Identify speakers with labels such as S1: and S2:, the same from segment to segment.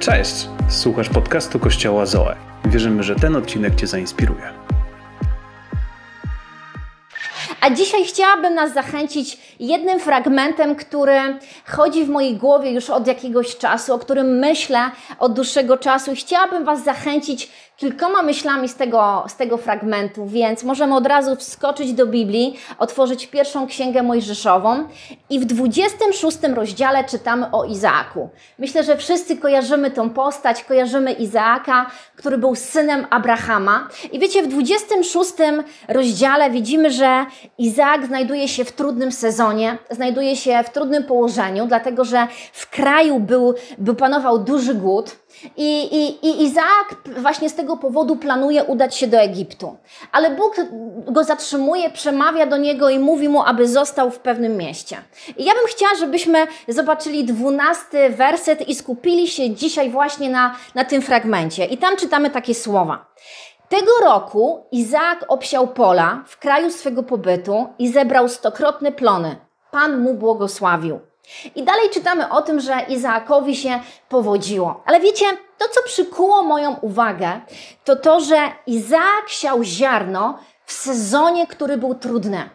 S1: Cześć! Słuchasz podcastu Kościoła Zoe. Wierzymy, że ten odcinek Cię zainspiruje.
S2: A dzisiaj chciałabym nas zachęcić jednym fragmentem, który chodzi w mojej głowie już od jakiegoś czasu, o którym myślę od dłuższego czasu. Chciałabym Was zachęcić kilkoma myślami z tego, z tego fragmentu, więc możemy od razu wskoczyć do Biblii, otworzyć pierwszą księgę Mojżeszową i w 26 rozdziale czytamy o Izaaku. Myślę, że wszyscy kojarzymy tą postać, kojarzymy Izaaka, który był synem Abrahama. I wiecie, w 26 rozdziale widzimy, że Izaak znajduje się w trudnym sezonie, znajduje się w trudnym położeniu, dlatego że w kraju był, był panował duży głód. I, i, I Izaak właśnie z tego powodu planuje udać się do Egiptu. Ale Bóg go zatrzymuje, przemawia do niego i mówi mu, aby został w pewnym mieście. I ja bym chciała, żebyśmy zobaczyli dwunasty werset i skupili się dzisiaj właśnie na, na tym fragmencie. I tam czytamy takie słowa. Tego roku Izaak obsiał pola w kraju swego pobytu i zebrał stokrotne plony. Pan mu błogosławił. I dalej czytamy o tym, że Izaakowi się powodziło. Ale wiecie, to co przykuło moją uwagę, to to, że Izaak siał ziarno w sezonie, który był trudny.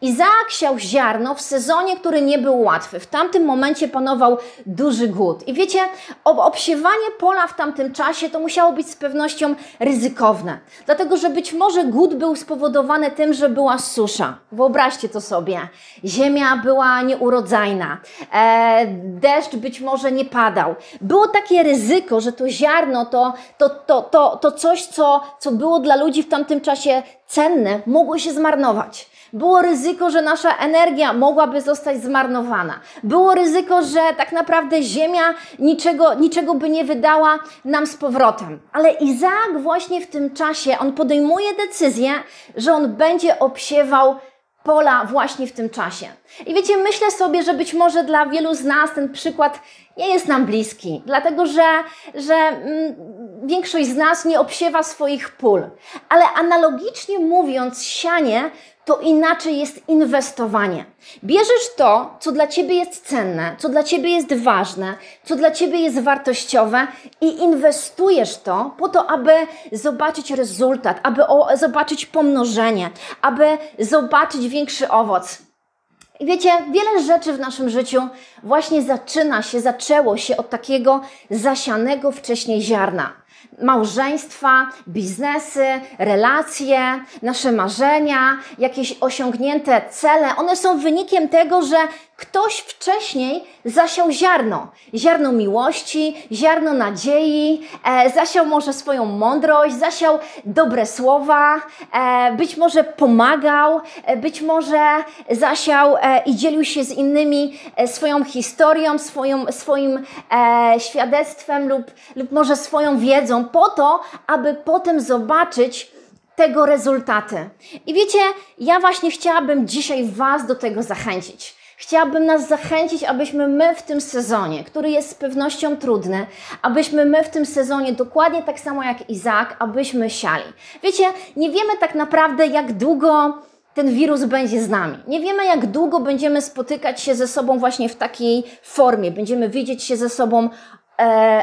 S2: Izaak siał ziarno w sezonie, który nie był łatwy. W tamtym momencie panował duży głód. I wiecie, obsiewanie pola w tamtym czasie to musiało być z pewnością ryzykowne. Dlatego, że być może głód był spowodowany tym, że była susza. Wyobraźcie to sobie. Ziemia była nieurodzajna. E, deszcz być może nie padał. Było takie ryzyko, że to ziarno, to, to, to, to, to coś, co, co było dla ludzi w tamtym czasie cenne, mogło się zmarnować. Było ryzyko, że nasza energia mogłaby zostać zmarnowana. Było ryzyko, że tak naprawdę Ziemia niczego, niczego by nie wydała nam z powrotem. Ale Izaak właśnie w tym czasie, on podejmuje decyzję, że on będzie obsiewał pola właśnie w tym czasie. I wiecie, myślę sobie, że być może dla wielu z nas ten przykład nie jest nam bliski, dlatego że, że mm, większość z nas nie obsiewa swoich pól. Ale analogicznie mówiąc, sianie to inaczej jest inwestowanie. Bierzesz to, co dla ciebie jest cenne, co dla ciebie jest ważne, co dla ciebie jest wartościowe i inwestujesz to po to, aby zobaczyć rezultat, aby zobaczyć pomnożenie, aby zobaczyć większy owoc. I wiecie, wiele rzeczy w naszym życiu właśnie zaczyna się, zaczęło się od takiego zasianego wcześniej ziarna małżeństwa, biznesy, relacje, nasze marzenia, jakieś osiągnięte cele, one są wynikiem tego, że ktoś wcześniej zasiał ziarno. Ziarno miłości, ziarno nadziei, e, zasiał może swoją mądrość, zasiał dobre słowa, e, być może pomagał, e, być może zasiał e, i dzielił się z innymi e, swoją historią, swoją, swoim e, świadectwem lub, lub może swoją wiedzą, po to, aby potem zobaczyć, tego rezultaty. I wiecie, ja właśnie chciałabym dzisiaj Was do tego zachęcić. Chciałabym nas zachęcić, abyśmy my w tym sezonie, który jest z pewnością trudny, abyśmy my w tym sezonie, dokładnie tak samo jak Izak, abyśmy siali. Wiecie, nie wiemy tak naprawdę, jak długo ten wirus będzie z nami. Nie wiemy, jak długo będziemy spotykać się ze sobą właśnie w takiej formie. Będziemy widzieć się ze sobą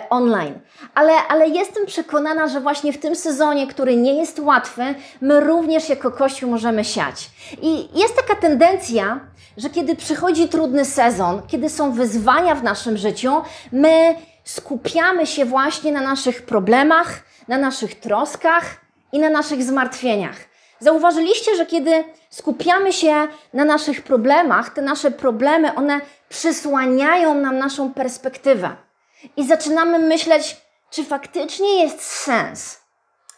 S2: online. Ale, ale jestem przekonana, że właśnie w tym sezonie, który nie jest łatwy, my również jako Kościół możemy siać. I jest taka tendencja, że kiedy przychodzi trudny sezon, kiedy są wyzwania w naszym życiu, my skupiamy się właśnie na naszych problemach, na naszych troskach i na naszych zmartwieniach. Zauważyliście, że kiedy skupiamy się na naszych problemach, te nasze problemy, one przysłaniają nam naszą perspektywę. I zaczynamy myśleć, czy faktycznie jest sens,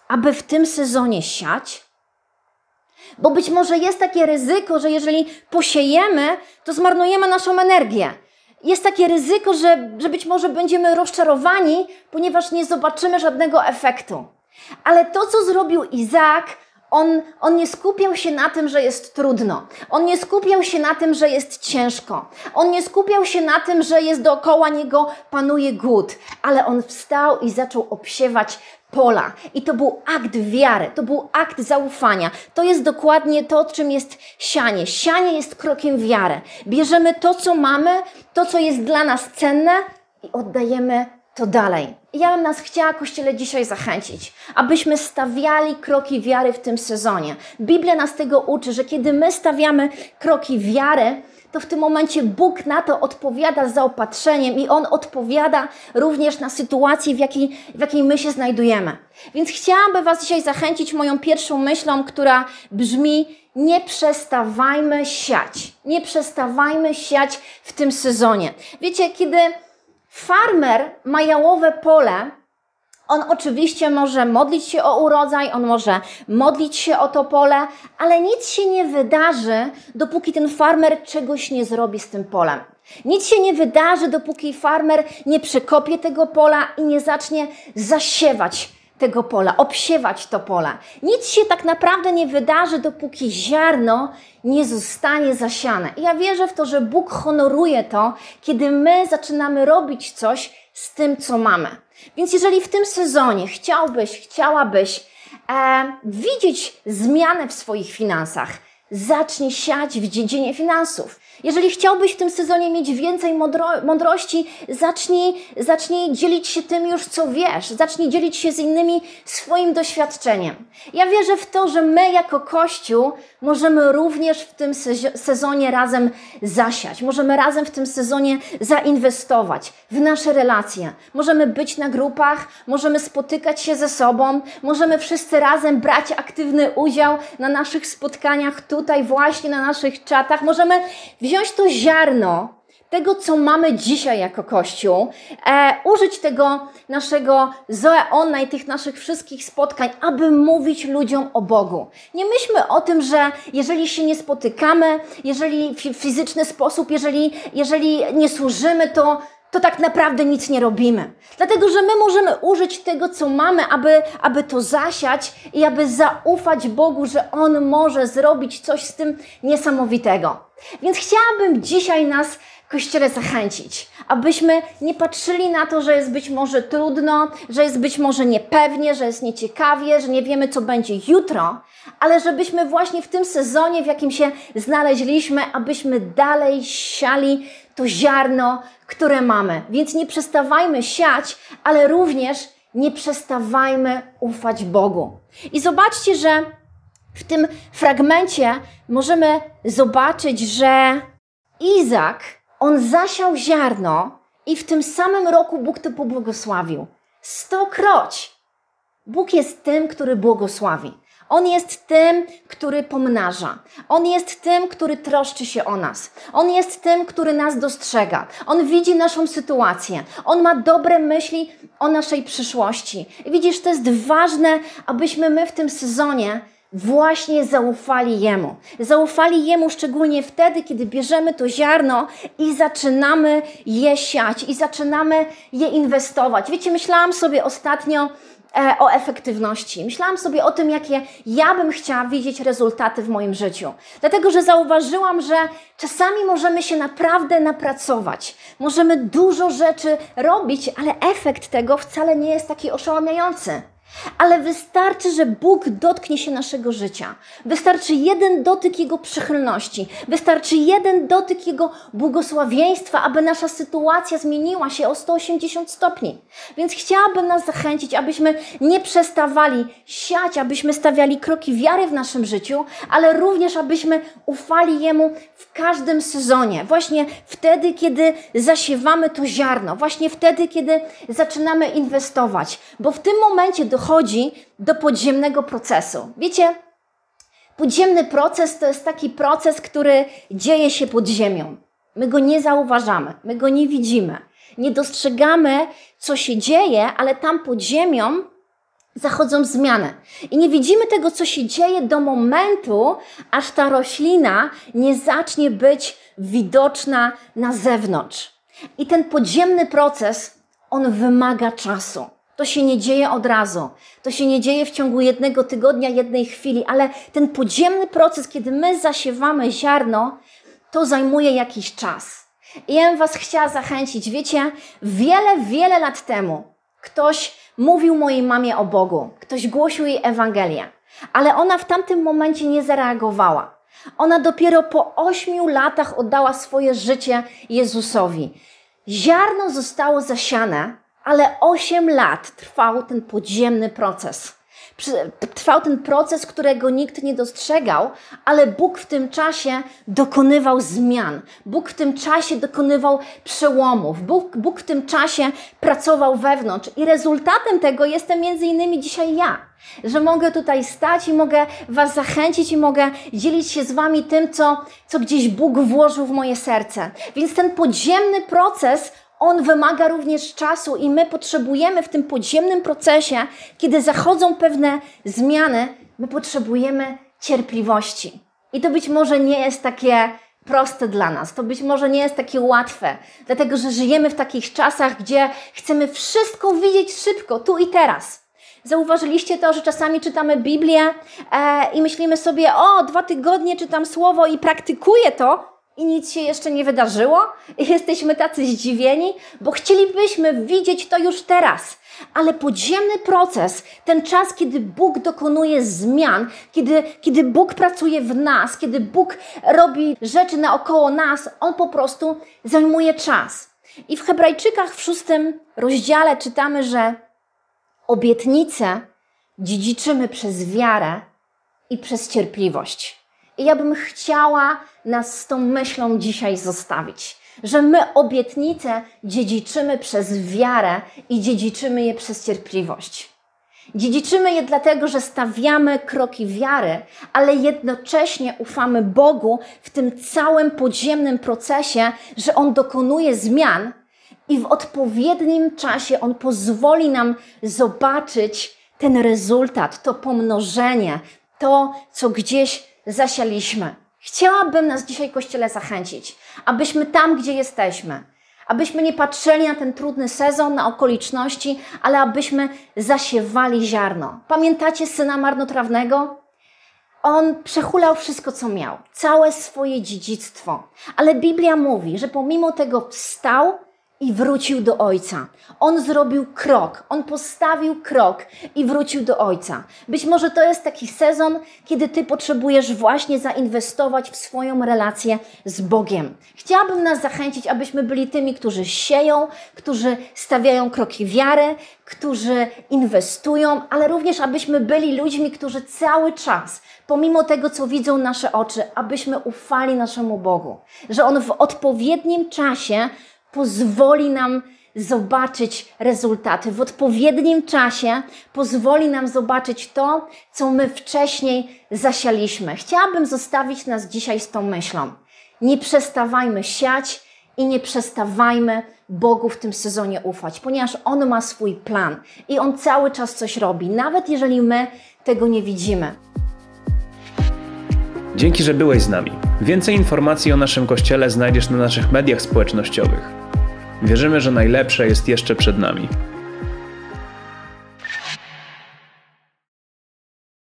S2: aby w tym sezonie siać? Bo być może jest takie ryzyko, że jeżeli posiejemy, to zmarnujemy naszą energię. Jest takie ryzyko, że, że być może będziemy rozczarowani, ponieważ nie zobaczymy żadnego efektu. Ale to, co zrobił Izaak, on, on nie skupiał się na tym, że jest trudno. On nie skupiał się na tym, że jest ciężko. On nie skupiał się na tym, że jest dookoła niego panuje głód. Ale on wstał i zaczął obsiewać pola. I to był akt wiary, to był akt zaufania. To jest dokładnie to, czym jest sianie. Sianie jest krokiem wiary. Bierzemy to, co mamy, to, co jest dla nas cenne i oddajemy to dalej. Ja bym nas chciała, Kościele, dzisiaj zachęcić, abyśmy stawiali kroki wiary w tym sezonie. Biblia nas tego uczy, że kiedy my stawiamy kroki wiary, to w tym momencie Bóg na to odpowiada zaopatrzeniem i On odpowiada również na sytuację, w jakiej, w jakiej my się znajdujemy. Więc chciałabym Was dzisiaj zachęcić moją pierwszą myślą, która brzmi: nie przestawajmy siać. Nie przestawajmy siać w tym sezonie. Wiecie, kiedy farmer ma jałowe pole, on oczywiście może modlić się o urodzaj, on może modlić się o to pole, ale nic się nie wydarzy, dopóki ten farmer czegoś nie zrobi z tym polem. Nic się nie wydarzy, dopóki farmer nie przekopie tego pola i nie zacznie zasiewać tego pola, obsiewać to pole. Nic się tak naprawdę nie wydarzy, dopóki ziarno nie zostanie zasiane. I ja wierzę w to, że Bóg honoruje to, kiedy my zaczynamy robić coś z tym, co mamy. Więc jeżeli w tym sezonie chciałbyś, chciałabyś e, widzieć zmianę w swoich finansach, zacznij siać w dziedzinie finansów. Jeżeli chciałbyś w tym sezonie mieć więcej mądro mądrości, zacznij, zacznij dzielić się tym już, co wiesz. Zacznij dzielić się z innymi swoim doświadczeniem. Ja wierzę w to, że my jako Kościół możemy również w tym sezonie razem zasiać. Możemy razem w tym sezonie zainwestować w nasze relacje. Możemy być na grupach, możemy spotykać się ze sobą, możemy wszyscy razem brać aktywny udział na naszych spotkaniach tutaj właśnie, na naszych czatach. Możemy wziąć to ziarno tego, co mamy dzisiaj jako Kościół, e, użyć tego naszego Zoe Online, tych naszych wszystkich spotkań, aby mówić ludziom o Bogu. Nie myślmy o tym, że jeżeli się nie spotykamy, jeżeli w fizyczny sposób, jeżeli, jeżeli nie służymy, to to tak naprawdę nic nie robimy. Dlatego, że my możemy użyć tego, co mamy, aby, aby to zasiać i aby zaufać Bogu, że On może zrobić coś z tym niesamowitego. Więc chciałabym dzisiaj nas Kościele zachęcić, abyśmy nie patrzyli na to, że jest być może trudno, że jest być może niepewnie, że jest nieciekawie, że nie wiemy, co będzie jutro, ale żebyśmy właśnie w tym sezonie, w jakim się znaleźliśmy, abyśmy dalej siali to ziarno, które mamy. Więc nie przestawajmy siać, ale również nie przestawajmy ufać Bogu. I zobaczcie, że w tym fragmencie możemy zobaczyć, że Izak, on zasiał ziarno i w tym samym roku Bóg to pobłogosławił. Stokroć. Bóg jest tym, który błogosławi. On jest tym, który pomnaża. On jest tym, który troszczy się o nas. On jest tym, który nas dostrzega. On widzi naszą sytuację. On ma dobre myśli o naszej przyszłości. I widzisz, to jest ważne, abyśmy my w tym sezonie właśnie zaufali Jemu. Zaufali Jemu szczególnie wtedy, kiedy bierzemy to ziarno i zaczynamy je siać i zaczynamy je inwestować. Wiecie, myślałam sobie ostatnio, E, o efektywności. Myślałam sobie o tym, jakie ja bym chciała widzieć rezultaty w moim życiu. Dlatego, że zauważyłam, że czasami możemy się naprawdę napracować. Możemy dużo rzeczy robić, ale efekt tego wcale nie jest taki oszałamiający. Ale wystarczy, że Bóg dotknie się naszego życia. Wystarczy jeden dotyk Jego przychylności. Wystarczy jeden dotyk Jego błogosławieństwa, aby nasza sytuacja zmieniła się o 180 stopni. Więc chciałabym nas zachęcić, abyśmy nie przestawali siać, abyśmy stawiali kroki wiary w naszym życiu, ale również abyśmy ufali Jemu w każdym sezonie. Właśnie wtedy, kiedy zasiewamy to ziarno. Właśnie wtedy, kiedy zaczynamy inwestować. Bo w tym momencie do dochodzi do podziemnego procesu. Wiecie, podziemny proces to jest taki proces, który dzieje się pod ziemią. My go nie zauważamy, my go nie widzimy. Nie dostrzegamy, co się dzieje, ale tam pod ziemią zachodzą zmiany. I nie widzimy tego, co się dzieje do momentu, aż ta roślina nie zacznie być widoczna na zewnątrz. I ten podziemny proces, on wymaga czasu. To się nie dzieje od razu. To się nie dzieje w ciągu jednego tygodnia, jednej chwili, ale ten podziemny proces, kiedy my zasiewamy ziarno, to zajmuje jakiś czas. I ja bym Was chciała zachęcić. Wiecie, wiele, wiele lat temu ktoś mówił mojej mamie o Bogu, ktoś głosił jej Ewangelię, ale ona w tamtym momencie nie zareagowała. Ona dopiero po ośmiu latach oddała swoje życie Jezusowi. Ziarno zostało zasiane, Ale 8 lat trwał ten podziemny proces. Trwał ten proces, którego nikt nie dostrzegał, ale Bóg w tym czasie dokonywał zmian. Bóg w tym czasie dokonywał przełomów. Bóg, Bóg w tym czasie pracował wewnątrz i rezultatem tego jestem między innymi dzisiaj ja. Że mogę tutaj stać i mogę Was zachęcić i mogę dzielić się z Wami tym, co, co gdzieś Bóg włożył w moje serce. Więc ten podziemny proces on wymaga również czasu i my potrzebujemy w tym podziemnym procesie, kiedy zachodzą pewne zmiany, my potrzebujemy cierpliwości. I to być może nie jest takie proste dla nas, to być może nie jest takie łatwe, dlatego że żyjemy w takich czasach, gdzie chcemy wszystko widzieć szybko, tu i teraz. Zauważyliście to, że czasami czytamy Biblię e, i myślimy sobie, o, dwa tygodnie czytam słowo i praktykuję to, i nic się jeszcze nie wydarzyło jesteśmy tacy zdziwieni, bo chcielibyśmy widzieć to już teraz. Ale podziemny proces, ten czas, kiedy Bóg dokonuje zmian, kiedy, kiedy Bóg pracuje w nas, kiedy Bóg robi rzeczy naokoło nas, on po prostu zajmuje czas. I w Hebrajczykach w szóstym rozdziale czytamy, że obietnice dziedziczymy przez wiarę i przez cierpliwość. I ja bym chciała nas z tą myślą dzisiaj zostawić, że my obietnice dziedziczymy przez wiarę i dziedziczymy je przez cierpliwość. Dziedziczymy je dlatego, że stawiamy kroki wiary, ale jednocześnie ufamy Bogu w tym całym podziemnym procesie, że On dokonuje zmian i w odpowiednim czasie On pozwoli nam zobaczyć ten rezultat, to pomnożenie, to, co gdzieś zasialiśmy. Chciałabym nas dzisiaj, Kościele, zachęcić, abyśmy tam, gdzie jesteśmy, abyśmy nie patrzyli na ten trudny sezon, na okoliczności, ale abyśmy zasiewali ziarno. Pamiętacie syna marnotrawnego? On przechulał wszystko, co miał, całe swoje dziedzictwo. Ale Biblia mówi, że pomimo tego wstał i wrócił do Ojca. On zrobił krok, on postawił krok i wrócił do Ojca. Być może to jest taki sezon, kiedy Ty potrzebujesz właśnie zainwestować w swoją relację z Bogiem. Chciałabym nas zachęcić, abyśmy byli tymi, którzy sieją, którzy stawiają kroki wiary, którzy inwestują, ale również abyśmy byli ludźmi, którzy cały czas, pomimo tego, co widzą nasze oczy, abyśmy ufali naszemu Bogu, że On w odpowiednim czasie pozwoli nam zobaczyć rezultaty. W odpowiednim czasie pozwoli nam zobaczyć to, co my wcześniej zasialiśmy. Chciałabym zostawić nas dzisiaj z tą myślą. Nie przestawajmy siać i nie przestawajmy Bogu w tym sezonie ufać, ponieważ On ma swój plan i On cały czas coś robi, nawet jeżeli my tego nie widzimy.
S1: Dzięki, że byłeś z nami. Więcej informacji o naszym kościele znajdziesz na naszych mediach społecznościowych. Wierzymy, że najlepsze jest jeszcze przed nami.